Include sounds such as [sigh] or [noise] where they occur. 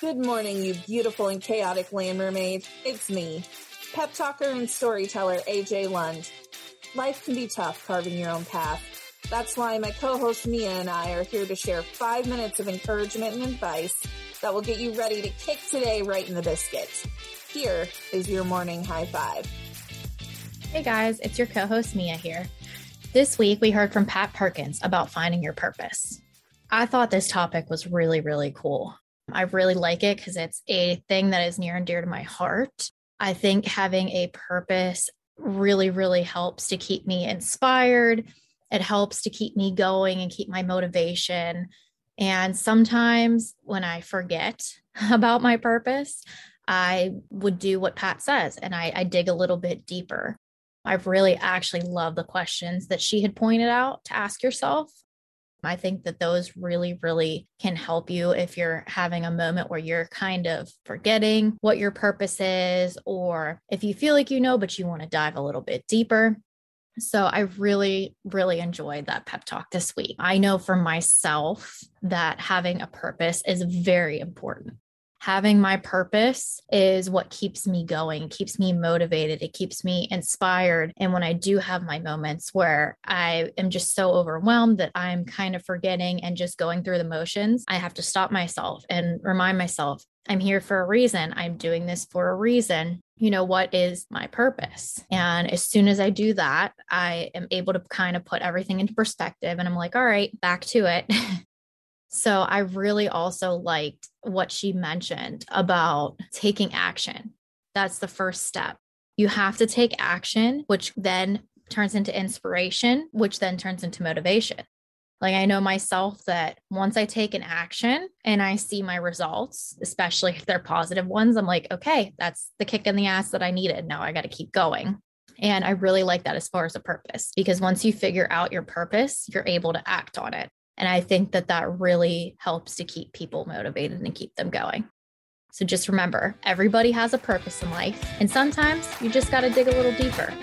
Good morning, you beautiful and chaotic land mermaid. It's me, pep talker and storyteller AJ Lund. Life can be tough carving your own path. That's why my co-host Mia and I are here to share five minutes of encouragement and advice that will get you ready to kick today right in the biscuit. Here is your morning high five. Hey guys, it's your co-host Mia here. This week we heard from Pat Perkins about finding your purpose. I thought this topic was really, really cool. I really like it because it's a thing that is near and dear to my heart. I think having a purpose really, really helps to keep me inspired. It helps to keep me going and keep my motivation. And sometimes when I forget [laughs] about my purpose, I would do what Pat says and I, I dig a little bit deeper. I've really actually loved the questions that she had pointed out to ask yourself. I think that those really, really can help you if you're having a moment where you're kind of forgetting what your purpose is, or if you feel like you know, but you want to dive a little bit deeper. So I really, really enjoyed that pep talk this week. I know for myself that having a purpose is very important having my purpose is what keeps me going, keeps me motivated, it keeps me inspired. And when I do have my moments where I am just so overwhelmed that I'm kind of forgetting and just going through the motions, I have to stop myself and remind myself I'm here for a reason. I'm doing this for a reason. You know, what is my purpose? And as soon as I do that, I am able to kind of put everything into perspective and I'm like, all right, back to it. [laughs] So I really also liked what she mentioned about taking action. That's the first step. You have to take action, which then turns into inspiration, which then turns into motivation. Like I know myself that once I take an action and I see my results, especially if they're positive ones, I'm like, okay, that's the kick in the ass that I needed. Now I got to keep going. And I really like that as far as a purpose, because once you figure out your purpose, you're able to act on it. And I think that that really helps to keep people motivated and keep them going. So just remember, everybody has a purpose in life, and sometimes you just got to dig a little deeper.